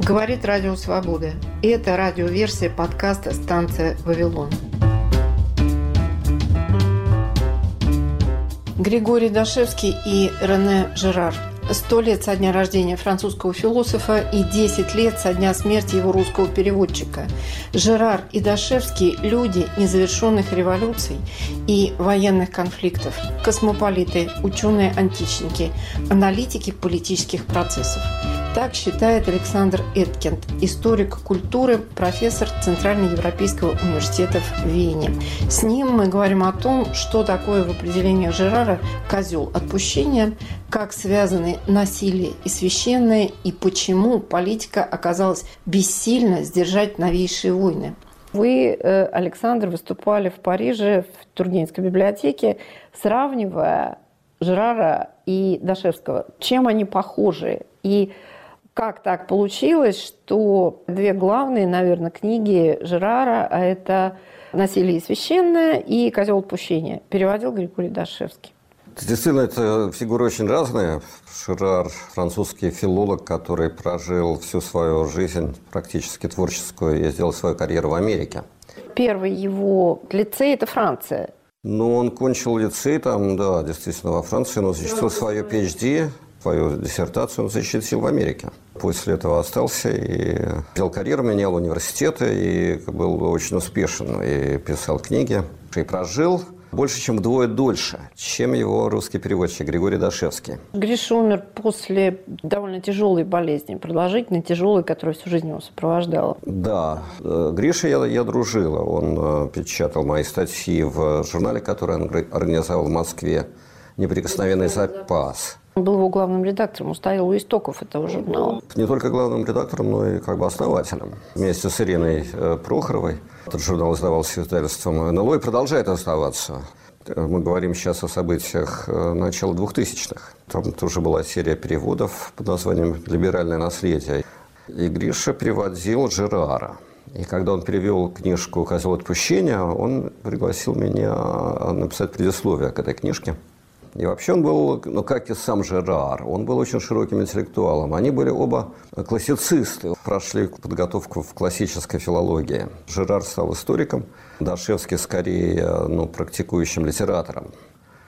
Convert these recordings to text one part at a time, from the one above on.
Говорит Радио Свобода. И это радиоверсия подкаста «Станция Вавилон». Григорий Дашевский и Рене Жерар. Сто лет со дня рождения французского философа и 10 лет со дня смерти его русского переводчика. Жерар и Дашевский – люди незавершенных революций и военных конфликтов, космополиты, ученые-античники, аналитики политических процессов – так считает Александр Эткинд, историк культуры, профессор Центральноевропейского университета в Вене. С ним мы говорим о том, что такое в определении Жерара козел отпущения, как связаны насилие и священное, и почему политика оказалась бессильна сдержать новейшие войны. Вы, э, Александр, выступали в Париже в Тургеневской библиотеке, сравнивая Жерара и Дашевского. Чем они похожи? И как так получилось, что две главные, наверное, книги Жерара, а это «Насилие священное» и «Козел отпущения», переводил Григорий Дашевский. Действительно, это фигуры очень разные. Жерар – французский филолог, который прожил всю свою жизнь, практически творческую, и сделал свою карьеру в Америке. Первый его лицей – это Франция. Ну, он кончил лицей там, да, действительно, во Франции, но защитил свое PhD свою диссертацию он защитил в Америке. После этого остался и взял карьеру, менял университеты и был очень успешен. И писал книги, и прожил больше, чем вдвое дольше, чем его русский переводчик Григорий Дашевский. Гриша умер после довольно тяжелой болезни, продолжительной, тяжелой, которая всю жизнь его сопровождала. Да. Э, Гриша я, я дружила. Он э, печатал мои статьи в журнале, который он организовал в Москве «Неприкосновенный запас». Был его главным редактором, он стоял у истоков этого журнала. Не только главным редактором, но и как бы основателем. Вместе с Ириной э, Прохоровой этот журнал издавался издательством НЛО и продолжает оставаться. Мы говорим сейчас о событиях э, начала 2000-х. Там тоже была серия переводов под названием «Либеральное наследие». И Гриша переводил Жерара. И когда он перевел книжку «Козел отпущения», он пригласил меня написать предисловие к этой книжке – и вообще он был, ну, как и сам Жерар, он был очень широким интеллектуалом. Они были оба классицисты, прошли подготовку в классической филологии. Жерар стал историком, Дашевский скорее ну, практикующим литератором.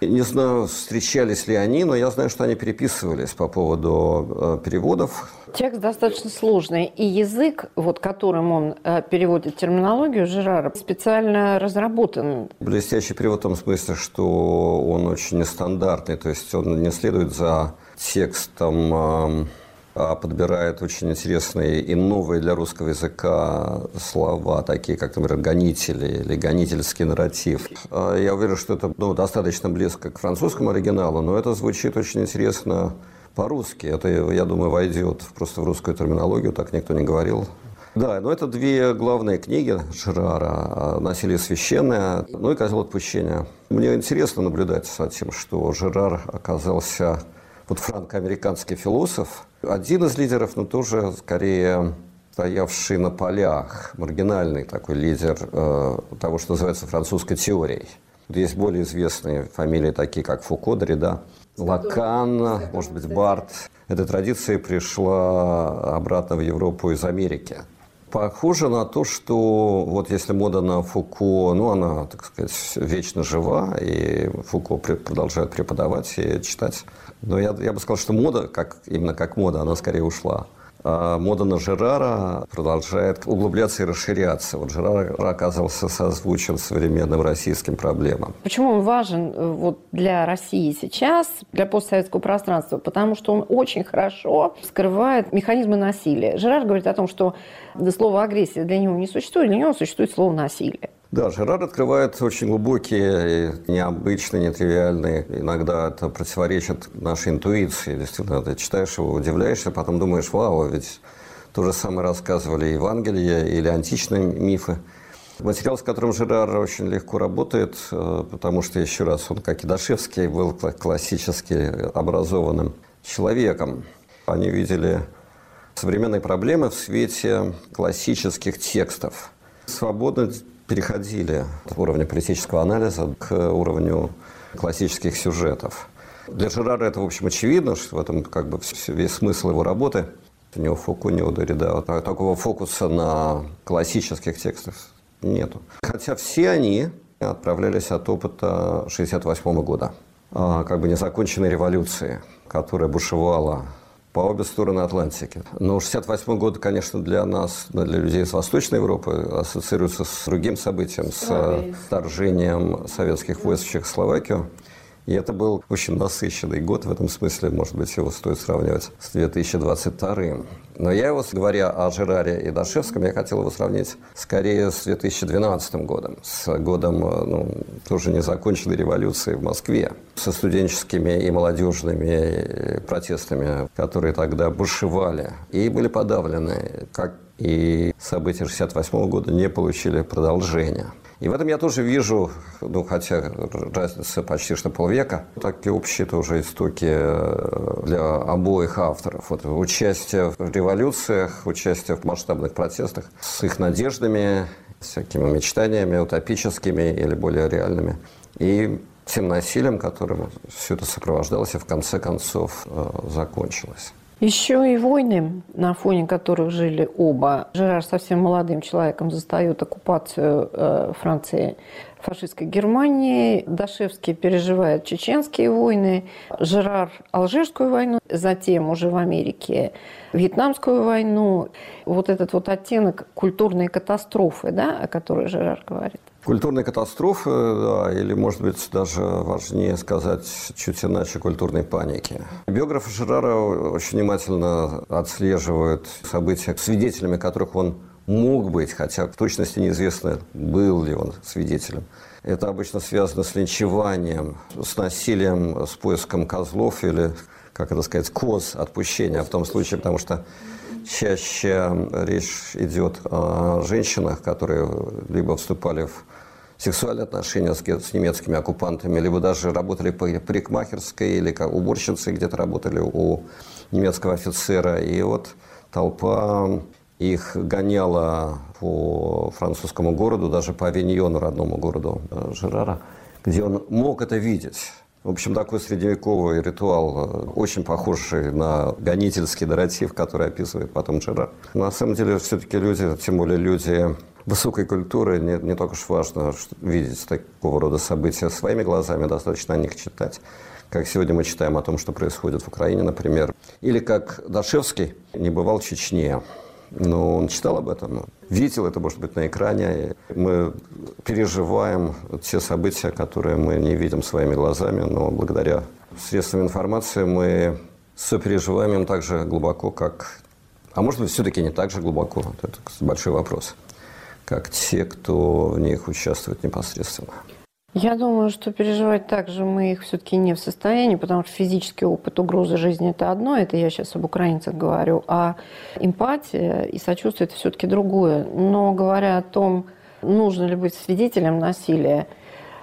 Не знаю, встречались ли они, но я знаю, что они переписывались по поводу э, переводов. Текст достаточно сложный, и язык, вот которым он э, переводит терминологию Жерара, специально разработан. Блестящий перевод в том смысле, что он очень нестандартный, то есть он не следует за текстом э, а подбирает очень интересные и новые для русского языка слова, такие как, например, гонители или гонительский нарратив. А я уверен, что это ну, достаточно близко к французскому оригиналу, но это звучит очень интересно по-русски. Это, я думаю, войдет просто в русскую терминологию, так никто не говорил. Да, но это две главные книги Жерара «Насилие священное», ну и «Козел отпущения». Мне интересно наблюдать за тем, что Жерар оказался вот франко-американский философ, один из лидеров, но тоже скорее стоявший на полях, маргинальный такой лидер э, того, что называется французской теорией. Есть более известные фамилии, такие как Фуко, Дрида, Лакан, может быть, Барт. Эта традиция пришла обратно в Европу из Америки. Похоже на то, что вот если мода на Фуко, ну, она, так сказать, вечно жива, и Фуко продолжает преподавать и читать. Но я, я бы сказал, что мода, как, именно как мода, она скорее ушла. А мода на Жерара продолжает углубляться и расширяться. Вот Жерар оказался созвучен современным российским проблемам. Почему он важен э, вот для России сейчас, для постсоветского пространства? Потому что он очень хорошо скрывает механизмы насилия. Жерар говорит о том, что слово агрессия для него не существует, для него существует слово насилие. Да, Жерар открывает очень глубокие, необычные, нетривиальные. Иногда это противоречит нашей интуиции. Действительно, ты читаешь его, удивляешься, потом думаешь, вау, ведь то же самое рассказывали Евангелие или античные мифы. Материал, с которым Жерар очень легко работает, э, потому что, еще раз, он, как и Дашевский, был классически образованным человеком. Они видели современные проблемы в свете классических текстов. Свободно переходили от уровня политического анализа к уровню классических сюжетов. Для Жерара это, в общем, очевидно, что в этом как бы весь смысл его работы. У Фуку, ни у Дорида такого фокуса на классических текстах нету. Хотя все они отправлялись от опыта 1968 года, а, как бы незаконченной революции, которая бушевала по обе стороны Атлантики. Но 68 год, конечно, для нас, для людей из Восточной Европы ассоциируется с другим событием, с вторжением советских войск в Чехословакию. И это был очень насыщенный год. В этом смысле, может быть, его стоит сравнивать с 2022. Но я его, говоря о Жераре и Дашевском, я хотел его сравнить скорее с 2012 годом, с годом ну, тоже незаконченной революции в Москве, со студенческими и молодежными протестами, которые тогда бушевали и были подавлены, как и события 1968 года не получили продолжения. И в этом я тоже вижу, ну, хотя разница почти что полвека, такие общие тоже истоки э, для обоих авторов. Вот участие в революциях, участие в масштабных протестах с их надеждами, всякими мечтаниями утопическими или более реальными. И тем насилием, которым все это сопровождалось и в конце концов э, закончилось. Еще и войны, на фоне которых жили оба. Жерар совсем молодым человеком застает оккупацию э, Франции фашистской Германии. Дашевский переживает чеченские войны. Жерар – Алжирскую войну. Затем уже в Америке Вьетнамскую войну. Вот этот вот оттенок культурной катастрофы, да, о которой Жерар говорит. Культурной катастрофы, да, или, может быть, даже важнее сказать чуть иначе, культурной паники. Биографы Жерара очень внимательно отслеживают события, свидетелями которых он мог быть, хотя в точности неизвестно, был ли он свидетелем. Это обычно связано с линчеванием, с насилием, с поиском козлов или, как это сказать, коз отпущения в том случае, потому что чаще речь идет о женщинах, которые либо вступали в сексуальные отношения с, немецкими оккупантами, либо даже работали по парикмахерской или как уборщицей где-то работали у немецкого офицера. И вот толпа их гоняла по французскому городу, даже по Авиньону, родному городу э, Жерара, где он мог это видеть. В общем, такой средневековый ритуал, э, очень похожий на гонительский нарратив, который описывает потом Жерар. На самом деле, все-таки люди, тем более люди высокой культуры, не, не только уж важно видеть такого рода события своими глазами, достаточно о них читать. Как сегодня мы читаем о том, что происходит в Украине, например. Или как Дашевский не бывал в Чечне, но он читал об этом, видел это, может быть, на экране. Мы переживаем те события, которые мы не видим своими глазами, но благодаря средствам информации мы сопереживаем им так же глубоко, как... А может быть, все-таки не так же глубоко. Это большой вопрос. Как те, кто в них участвует непосредственно. Я думаю, что переживать также мы их все-таки не в состоянии, потому что физический опыт угрозы жизни – это одно, это я сейчас об украинцах говорю, а эмпатия и сочувствие – это все-таки другое. Но говоря о том, нужно ли быть свидетелем насилия –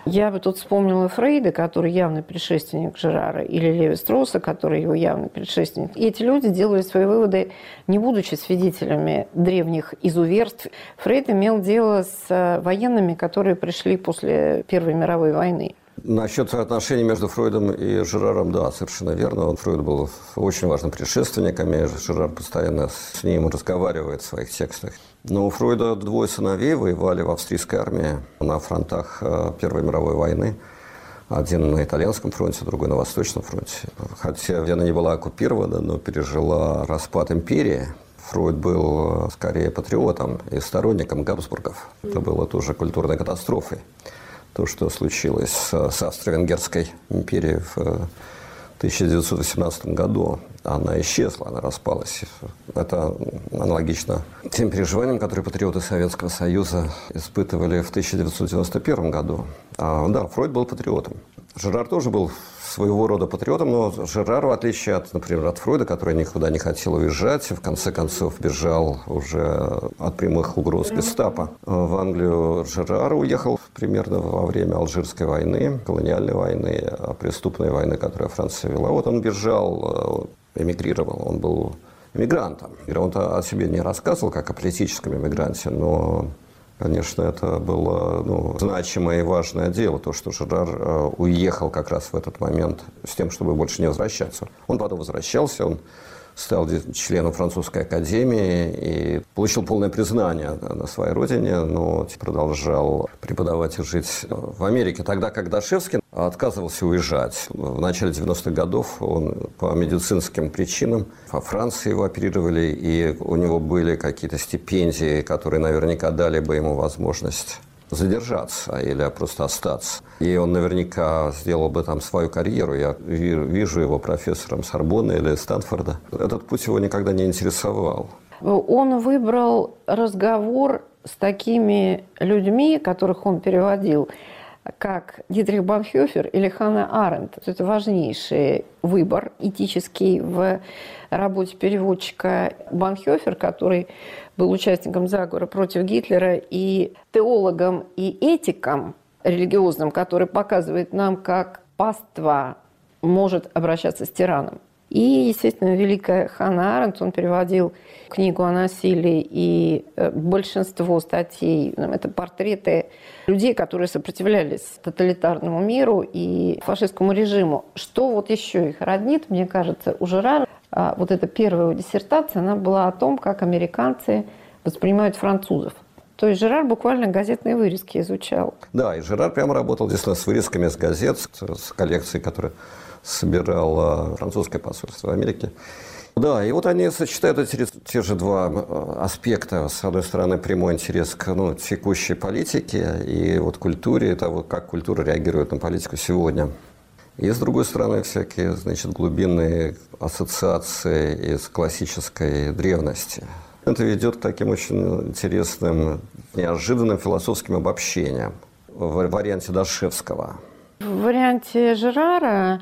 я бы тут вспомнила Фрейда, который явный предшественник Жерара, или Леви Стросса, который его явный предшественник. И эти люди делали свои выводы, не будучи свидетелями древних изуверств. Фрейд имел дело с военными, которые пришли после Первой мировой войны. Насчет отношений между Фройдом и Жераром, да, совершенно верно. Он, Фройд был очень важным предшественником, и Жерар постоянно с ним разговаривает в своих текстах. Но у Фройда двое сыновей воевали в австрийской армии на фронтах э, Первой мировой войны. Один на итальянском фронте, другой на восточном фронте. Хотя Вена не была оккупирована, но пережила распад империи. Фройд был э, скорее патриотом и сторонником Габсбургов. Это было тоже культурной катастрофой то, что случилось с Австро-Венгерской империей в 1918 году. Она исчезла, она распалась. Это аналогично тем переживаниям, которые патриоты Советского Союза испытывали в 1991 году. А, да, Фройд был патриотом. Жерар тоже был своего рода патриотом, но Жерар, в отличие от, например, от Фройда, который никуда не хотел уезжать, в конце концов бежал уже от прямых угроз гестапо. В Англию Жерар уехал примерно во время Алжирской войны, колониальной войны, преступной войны, которую Франция вела. Вот он бежал, э, эмигрировал, он был эмигрантом. Он о себе не рассказывал, как о политическом эмигранте, но Конечно, это было ну, значимое и важное дело, то, что Жерар э, уехал как раз в этот момент с тем, чтобы больше не возвращаться. Он потом возвращался, он стал членом французской академии и получил полное признание на своей родине, но продолжал преподавать и жить в Америке. Тогда как Дашевский отказывался уезжать. В начале 90-х годов он по медицинским причинам во Франции его оперировали, и у него были какие-то стипендии, которые наверняка дали бы ему возможность задержаться или просто остаться. И он наверняка сделал бы там свою карьеру. Я вижу его профессором Сорбонны или Стэнфорда. Этот путь его никогда не интересовал. Он выбрал разговор с такими людьми, которых он переводил, как Дитрих Банхёфер или Ханна Аренд. Это важнейший выбор этический в работе переводчика Банхёфер, который был участником заговора против Гитлера и теологом и этиком религиозным, который показывает нам, как паства может обращаться с тираном. И, естественно, великая Ханна Аренд, он переводил книгу о насилии, и э, большинство статей – это портреты людей, которые сопротивлялись тоталитарному миру и фашистскому режиму. Что вот еще их роднит, мне кажется, у Жерара вот эта первая диссертация, она была о том, как американцы воспринимают французов. То есть Жерар буквально газетные вырезки изучал. Да, и Жерар прямо работал действительно с вырезками с газет, с коллекцией, которую собирало французское посольство в Америке. Да, и вот они сочетают эти те же два э, аспекта. С одной стороны, прямой интерес к ну, текущей политике и вот культуре, того, как культура реагирует на политику сегодня. И, с другой стороны, всякие, значит, глубинные ассоциации из классической древности. Это ведет к таким очень интересным, неожиданным философским обобщениям в варианте Дашевского. В варианте Жерара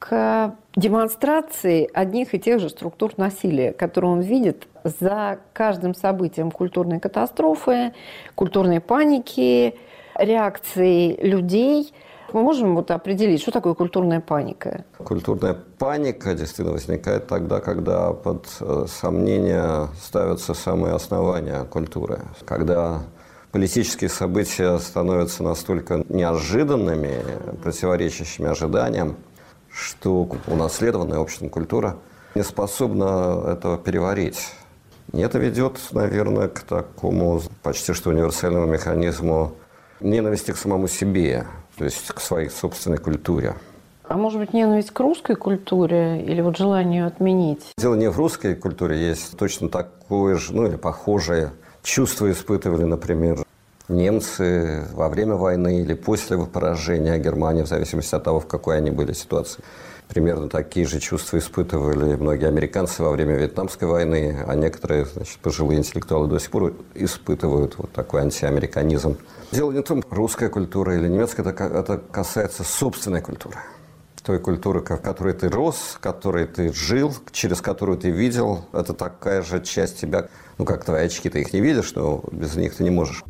к демонстрации одних и тех же структур насилия, которые он видит за каждым событием культурной катастрофы, культурной паники, реакции людей – мы можем вот определить, что такое культурная паника? Культурная паника действительно возникает тогда, когда под э, сомнение ставятся самые основания культуры. Когда политические события становятся настолько неожиданными, противоречащими ожиданиям, что унаследованная обществом культура не способна этого переварить. И это ведет, наверное, к такому почти что универсальному механизму ненависти к самому себе, то есть к своей собственной культуре. А может быть, ненависть к русской культуре или вот желание ее отменить? Дело не в русской культуре, есть точно такое же, ну или похожее чувство испытывали, например, немцы во время войны или после поражения Германии, в зависимости от того, в какой они были ситуации. Примерно такие же чувства испытывали многие американцы во время Вьетнамской войны, а некоторые значит, пожилые интеллектуалы до сих пор испытывают вот такой антиамериканизм. Дело не в том, русская культура или немецкая, это, касается собственной культуры. Той культуры, в которой ты рос, в которой ты жил, через которую ты видел. Это такая же часть тебя. Ну, как твои очки, ты их не видишь, но без них ты не можешь.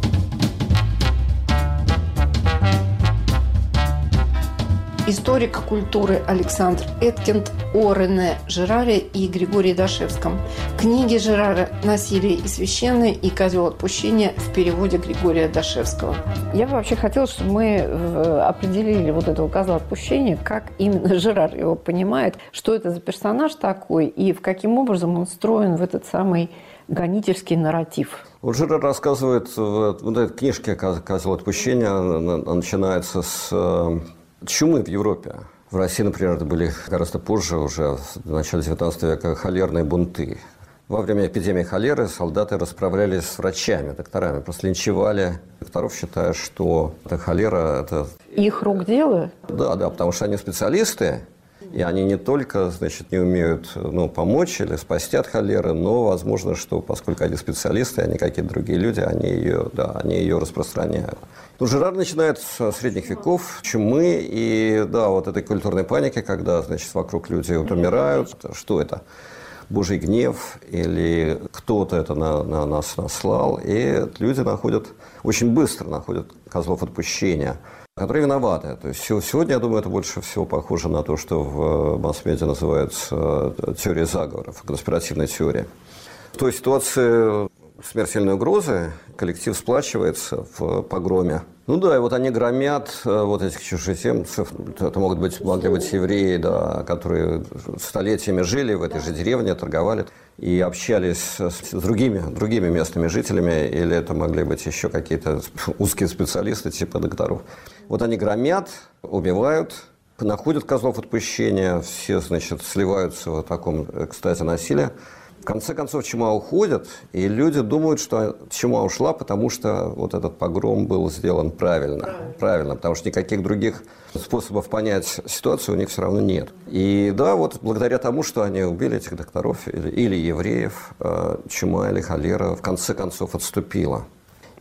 Историк культуры Александр Эткинд о Рене Жераре и Григории Дашевском. Книги Жерара «Насилие и священное» и «Козел отпущения» в переводе Григория Дашевского. Я бы вообще хотела, чтобы мы э, определили вот этого козла отпущения, как именно Жерар его понимает, что это за персонаж такой и в каким образом он встроен в этот самый гонительский нарратив. Вот Жирер рассказывает в вот этой книжке «Козел отпущения», начинается с э, чумы в Европе. В России, например, это были гораздо позже, уже в начале 19 века, холерные бунты. Во время эпидемии холеры солдаты расправлялись с врачами, докторами, просто линчевали докторов, считая, что эта холера – это… Их рук дело? Да, да, потому что они специалисты, и они не только, значит, не умеют ну, помочь или спасти от холеры, но возможно, что поскольку они специалисты, а не какие-то другие люди, они ее, да, они ее распространяют. Ну, Жерар начинает с средних веков, чумы и, да, вот этой культурной паники, когда, значит, вокруг люди умирают. Что это? Божий гнев или кто-то это на, на нас наслал. И люди находят, очень быстро находят козлов отпущения, которые виноваты. То есть сегодня, я думаю, это больше всего похоже на то, что в масс-медиа называется э, теория заговоров, конспиративная теория. В той ситуации смертельной угрозы коллектив сплачивается в погроме Ну да, и вот они громят э, вот этих чужеземцев. Это могут быть, могли быть евреи, да, которые столетиями жили в этой же деревне, торговали и общались с другими, другими местными жителями, или это могли быть еще какие-то узкие специалисты типа докторов. Вот они громят, убивают, находят козлов отпущения, все, значит, сливаются в таком, кстати, насилии конце концов чума уходит, и люди думают, что чума ушла, потому что вот этот погром был сделан правильно. Правильно, правильно потому что никаких других способов понять ситуацию у них все равно нет. И да, вот благодаря тому, что они убили этих докторов или, или евреев, э, чума или холера в конце концов отступила.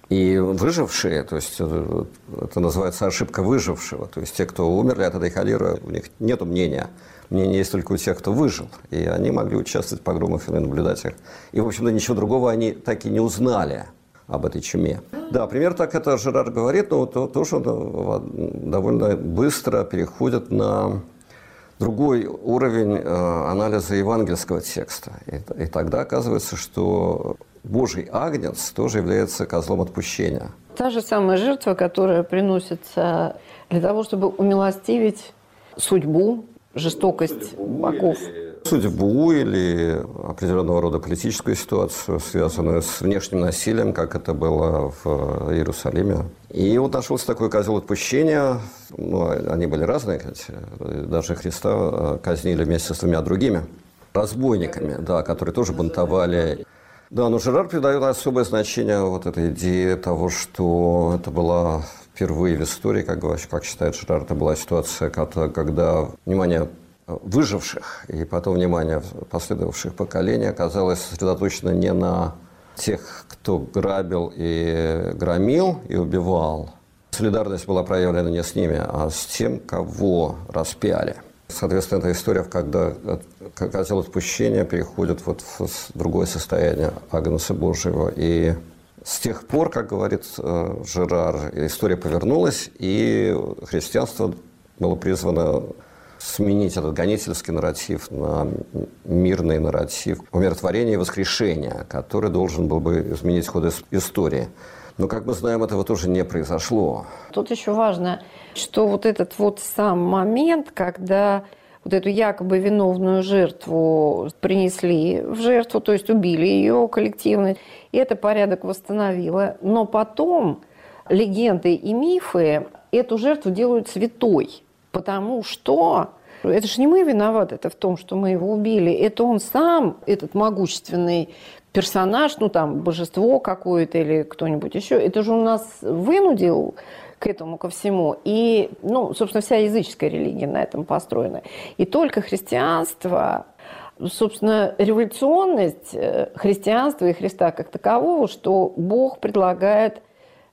И выжившие, то есть э, это называется ошибка выжившего, то есть те, кто умерли от этой холеры, у них нет мнения – Мнение есть только у тех, кто выжил. И они могли участвовать в погромах или наблюдать их. И, в общем-то, ничего другого они так и не узнали об этой чуме. Да, пример так это Жерар говорит, но то, тоже он довольно быстро переходит на другой уровень э, анализа евангельского текста. И, и тогда оказывается, что Божий агнец тоже является козлом отпущения. Та же самая жертва, которая приносится для того, чтобы умилостивить судьбу жестокость богов. Судьбу или определенного рода политическую ситуацию, связанную с внешним насилием, как это было в Иерусалиме. И вот нашелся такой козел отпущения. Ну, они были разные, кстати. Даже Христа э, казнили вместе с двумя другими разбойниками, да, которые тоже бунтовали. Да, но Жерар придает особое значение вот этой идее того, что это была впервые в истории, как, как считает Шрар, это была ситуация, когда внимание выживших и потом внимание последовавших поколений оказалось сосредоточено не на тех, кто грабил и громил и убивал. Солидарность была проявлена не с ними, а с тем, кого распяли. Соответственно, эта история, когда козел отпущения переходит вот в другое состояние Агнца Божьего и с тех пор, как говорит э, Жерар, история повернулась, и христианство было призвано сменить этот гонительский нарратив на мирный нарратив умиротворения и воскрешения, который должен был бы изменить ход истории. Но, как мы знаем, этого тоже не произошло. Тут еще важно, что вот этот вот сам момент, когда вот эту якобы виновную жертву принесли в жертву, то есть убили ее коллективно, и это порядок восстановило. Но потом легенды и мифы эту жертву делают святой, потому что это же не мы виноваты это в том, что мы его убили. Это он сам, этот могущественный персонаж, ну там божество какое-то или кто-нибудь еще, это же он нас вынудил к этому ко всему. И, ну, собственно, вся языческая религия на этом построена. И только христианство собственно, революционность э, христианства и Христа как такового, что Бог предлагает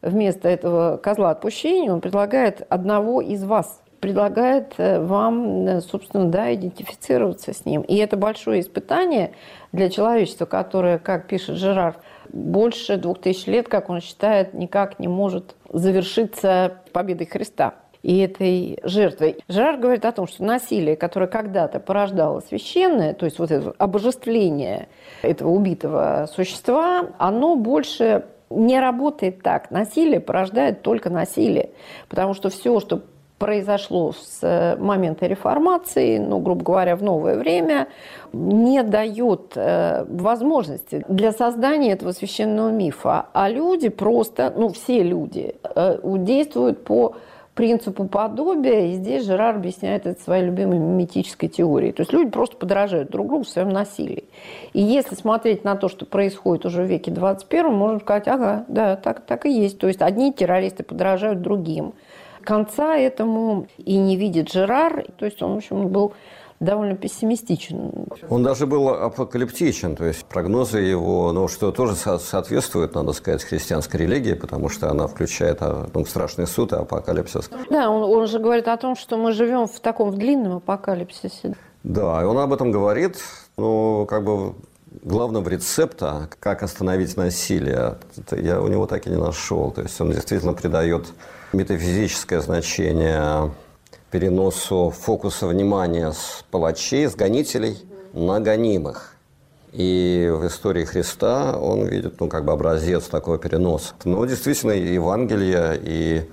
вместо этого козла отпущения, Он предлагает одного из вас, предлагает э, вам, э, собственно, да, идентифицироваться с Ним. И это большое испытание для человечества, которое, как пишет Жерар, больше двух тысяч лет, как он считает, никак не может завершиться победой Христа и этой жертвой. Жерар говорит о том, что насилие, которое когда-то порождало священное, то есть вот это обожествление этого убитого существа, оно больше не работает так. Насилие порождает только насилие, потому что все, что произошло с э, момента реформации, ну, грубо говоря, в новое время, не дает э, возможности для создания этого священного мифа. А люди просто, ну, все люди э, действуют по принципу подобия, и здесь Жерар объясняет это своей любимой миметической теорией. То есть люди просто подражают друг другу в своем насилии. И если смотреть на то, что происходит уже в веке 21, можно сказать, ага, да, так, так и есть. То есть одни террористы подражают другим конца этому и не видит Жерар. То есть он, в общем, был довольно пессимистичен. Он даже был апокалиптичен, то есть прогнозы его, ну, что тоже соответствует, надо сказать, христианской религии, потому что она включает а, ну, страшный суд и апокалипсис. Да, он, он же говорит о том, что мы живем в таком длинном апокалипсисе. Да, и он об этом говорит, ну, как бы главного рецепта, как остановить насилие, я у него так и не нашел. То есть он действительно придает метафизическое значение переносу фокуса внимания с палачей, с гонителей на гонимых. И в истории Христа он видит, ну, как бы образец такого переноса. Но действительно, Евангелие, и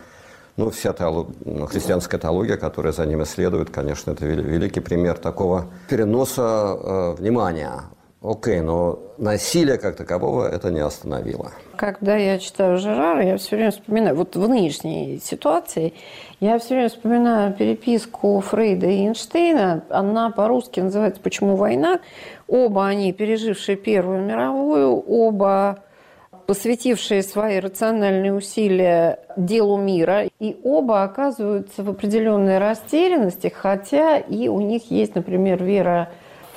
Ну, вся теолог... христианская теология, которая за ними следует, конечно, это великий пример такого переноса э, внимания. Окей, но насилие как такового это не остановило. Когда я читаю Жерара, я все время вспоминаю, вот в нынешней ситуации, я все время вспоминаю переписку Фрейда и Эйнштейна. Она по-русски называется «Почему война?». Оба они, пережившие Первую мировую, оба посвятившие свои рациональные усилия делу мира, и оба оказываются в определенной растерянности, хотя и у них есть, например, вера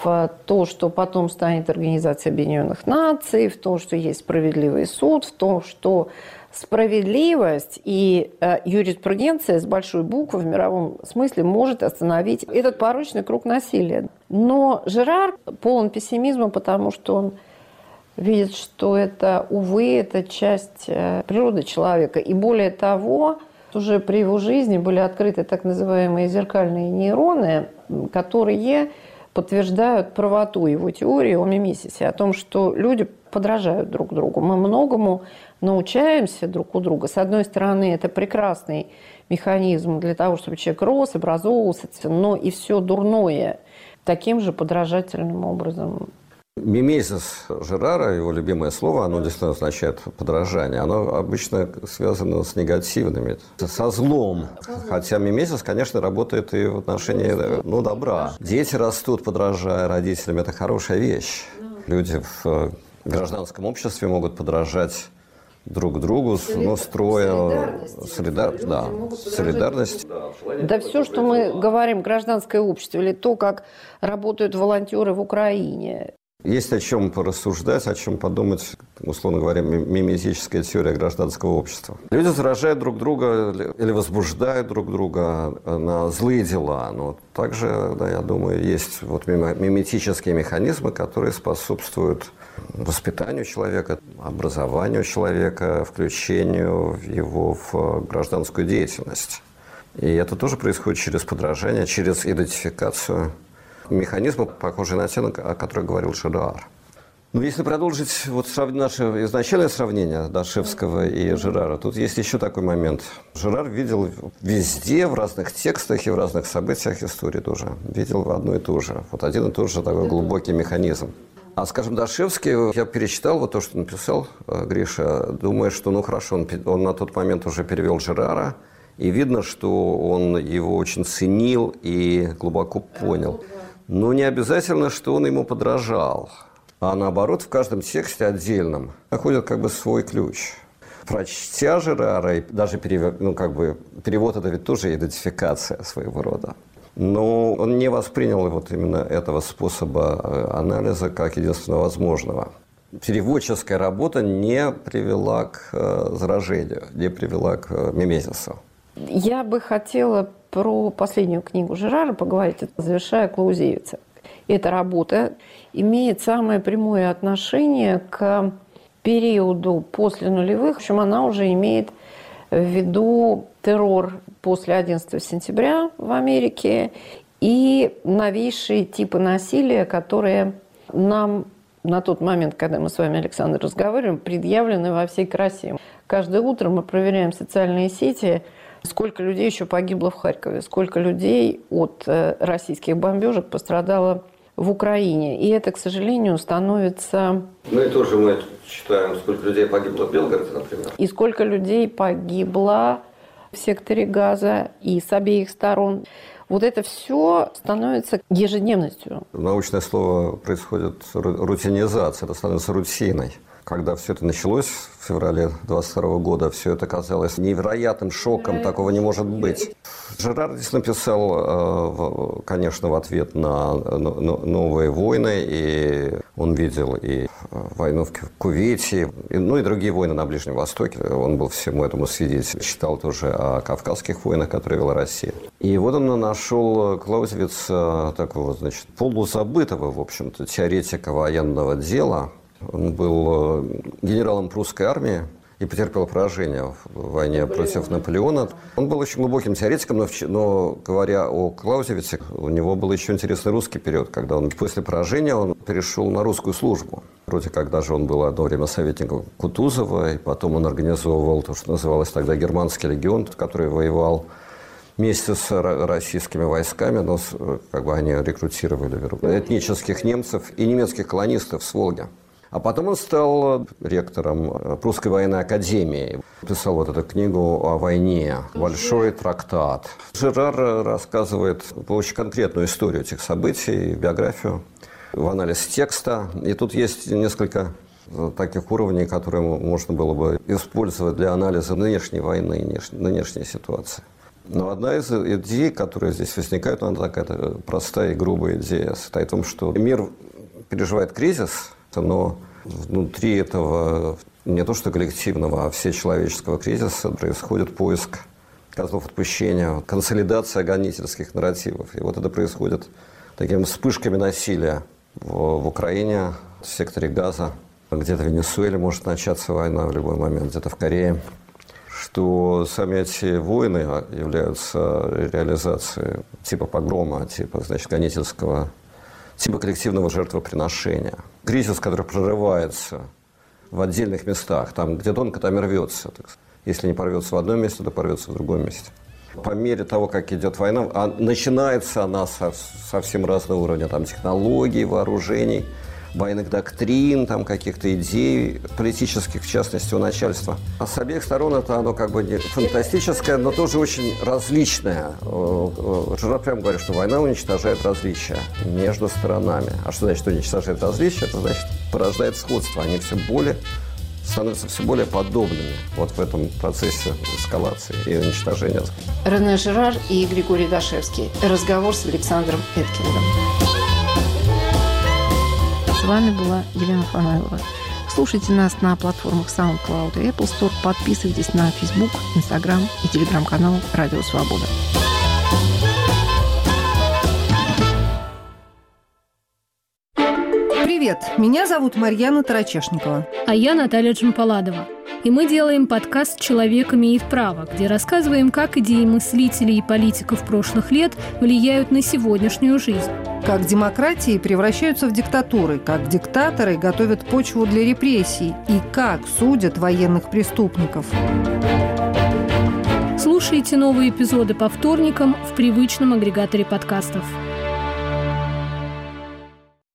в то, что потом станет Организация Объединенных Наций, в то, что есть справедливый суд, в то, что справедливость и э, юриспруденция с большой буквы в мировом смысле может остановить этот порочный круг насилия. Но Жерар полон пессимизма, потому что он видит, что это, увы, это часть э, природы человека. И более того, уже при его жизни были открыты так называемые зеркальные нейроны, которые подтверждают правоту его теории о мимесисе, о том, что люди подражают друг другу. Мы многому научаемся друг у друга. С одной стороны, это прекрасный механизм для того, чтобы человек рос, образовывался, но и все дурное таким же подражательным образом Мимезис Жерара, его любимое слово, оно действительно означает подражание. Оно обычно связано с негативными, со злом. Хотя мимезис, конечно, работает и в отношении ну, добра. Дети растут, подражая родителям. Это хорошая вещь. Люди в э, гражданском обществе могут подражать друг другу, ну, строя солидарность, да, солидарность. Да все, что мы говорим гражданское общество, или то, как работают волонтеры в Украине, есть о чем порассуждать, о чем подумать, условно говоря, мимезическая теория гражданского общества. Люди заражают друг друга или возбуждают друг друга на злые дела. Но также, да, я думаю, есть вот миметические механизмы, которые способствуют воспитанию человека, образованию человека, включению его в гражданскую деятельность. И это тоже происходит через подражание, через идентификацию механизмы, похожие на те, о которых говорил Шедуар. Ну, если продолжить вот наше изначальное сравнение Дашевского и Жерара, тут есть еще такой момент. Жерар видел везде, в разных текстах и в разных событиях истории тоже. Видел одно и то же. Вот один и тот же такой глубокий механизм. А, скажем, Дашевский, я перечитал вот то, что написал э, Гриша, думаю, что, ну, хорошо, он, он на тот момент уже перевел Жерара, и видно, что он его очень ценил и глубоко понял. Но не обязательно, что он ему подражал. А наоборот, в каждом тексте отдельном находит как бы свой ключ. Прочтя Жерара, даже перевод, ну, как бы, перевод – это ведь тоже идентификация своего рода. Но он не воспринял вот именно этого способа э, анализа как единственно возможного. Переводческая работа не привела к э, заражению, не привела к э, мимезису. Я бы хотела про последнюю книгу Жерара поговорить, завершая Клаузевица. Эта работа имеет самое прямое отношение к периоду после нулевых. В общем, она уже имеет в виду террор после 11 сентября в Америке и новейшие типы насилия, которые нам на тот момент, когда мы с вами, Александр, разговариваем, предъявлены во всей красе. Каждое утро мы проверяем социальные сети – Сколько людей еще погибло в Харькове? Сколько людей от э, российских бомбежек пострадало в Украине? И это, к сожалению, становится... Ну и тоже мы считаем, сколько людей погибло в Белгороде, например. И сколько людей погибло в секторе газа и с обеих сторон. Вот это все становится ежедневностью. Научное слово происходит рутинизация, это становится рутиной. Когда все это началось в феврале 22 года, все это казалось невероятным шоком, такого не может быть. Жерар здесь написал, э, конечно, в ответ на новые войны, и он видел и войну в Кувейте, ну и другие войны на Ближнем Востоке. Он был всему этому свидетель. Читал тоже о Кавказских войнах, которые вела Россия. И вот он нашел Клаузевиц такого, значит, полузабытого, в общем-то, теоретика военного дела, он был э, генералом прусской армии и потерпел поражение в войне против Наполеона. Он был очень глубоким теоретиком, но, но говоря о Клаузевице, у него был еще интересный русский период, когда он после поражения он перешел на русскую службу. Вроде как даже он был одно время советником Кутузова, и потом он организовывал то, что называлось тогда Германский легион, который воевал вместе с российскими войсками, но как бы они рекрутировали этнических немцев и немецких колонистов с Волги. А потом он стал ректором Прусской военной академии. Писал вот эту книгу о войне, большой трактат. Жерар рассказывает очень конкретную историю этих событий, биографию, в анализ текста. И тут есть несколько таких уровней, которые можно было бы использовать для анализа нынешней войны, нынешней ситуации. Но одна из идей, которая здесь возникает, она такая простая и грубая идея, состоит в том, что мир переживает кризис, но внутри этого не то что коллективного, а всечеловеческого кризиса происходит поиск козлов отпущения, консолидация гонительских нарративов. И вот это происходит такими вспышками насилия в, в Украине, в секторе Газа, где-то в Венесуэле может начаться война в любой момент, где-то в Корее что сами эти войны являются реализацией типа погрома, типа, значит, гонительского, типа коллективного жертвоприношения. Кризис, который прорывается в отдельных местах, там, где тонко, там и рвется. Если не порвется в одном месте, то порвется в другом месте. По мере того, как идет война, а начинается она со, совсем разного уровня, там, технологий, вооружений – военных доктрин, там каких-то идей политических, в частности, у начальства. А с обеих сторон это оно как бы не фантастическое, но тоже очень различное. Жена прям говорит, что война уничтожает различия между сторонами. А что значит уничтожает различия? Это значит порождает сходство. Они все более становятся все более подобными вот в этом процессе эскалации и уничтожения. Рене Жерар и Григорий Дашевский. Разговор с Александром Эткиндом. С вами была Елена Фанайлова. Слушайте нас на платформах SoundCloud и Apple Store. Подписывайтесь на Facebook, Instagram и телеграм-канал «Радио Свобода». Привет, меня зовут Марьяна Тарачешникова. А я Наталья Джампаладова. И мы делаем подкаст «Человек имеет право», где рассказываем, как идеи мыслителей и политиков прошлых лет влияют на сегодняшнюю жизнь. Как демократии превращаются в диктатуры, как диктаторы готовят почву для репрессий и как судят военных преступников. Слушайте новые эпизоды по вторникам в привычном агрегаторе подкастов.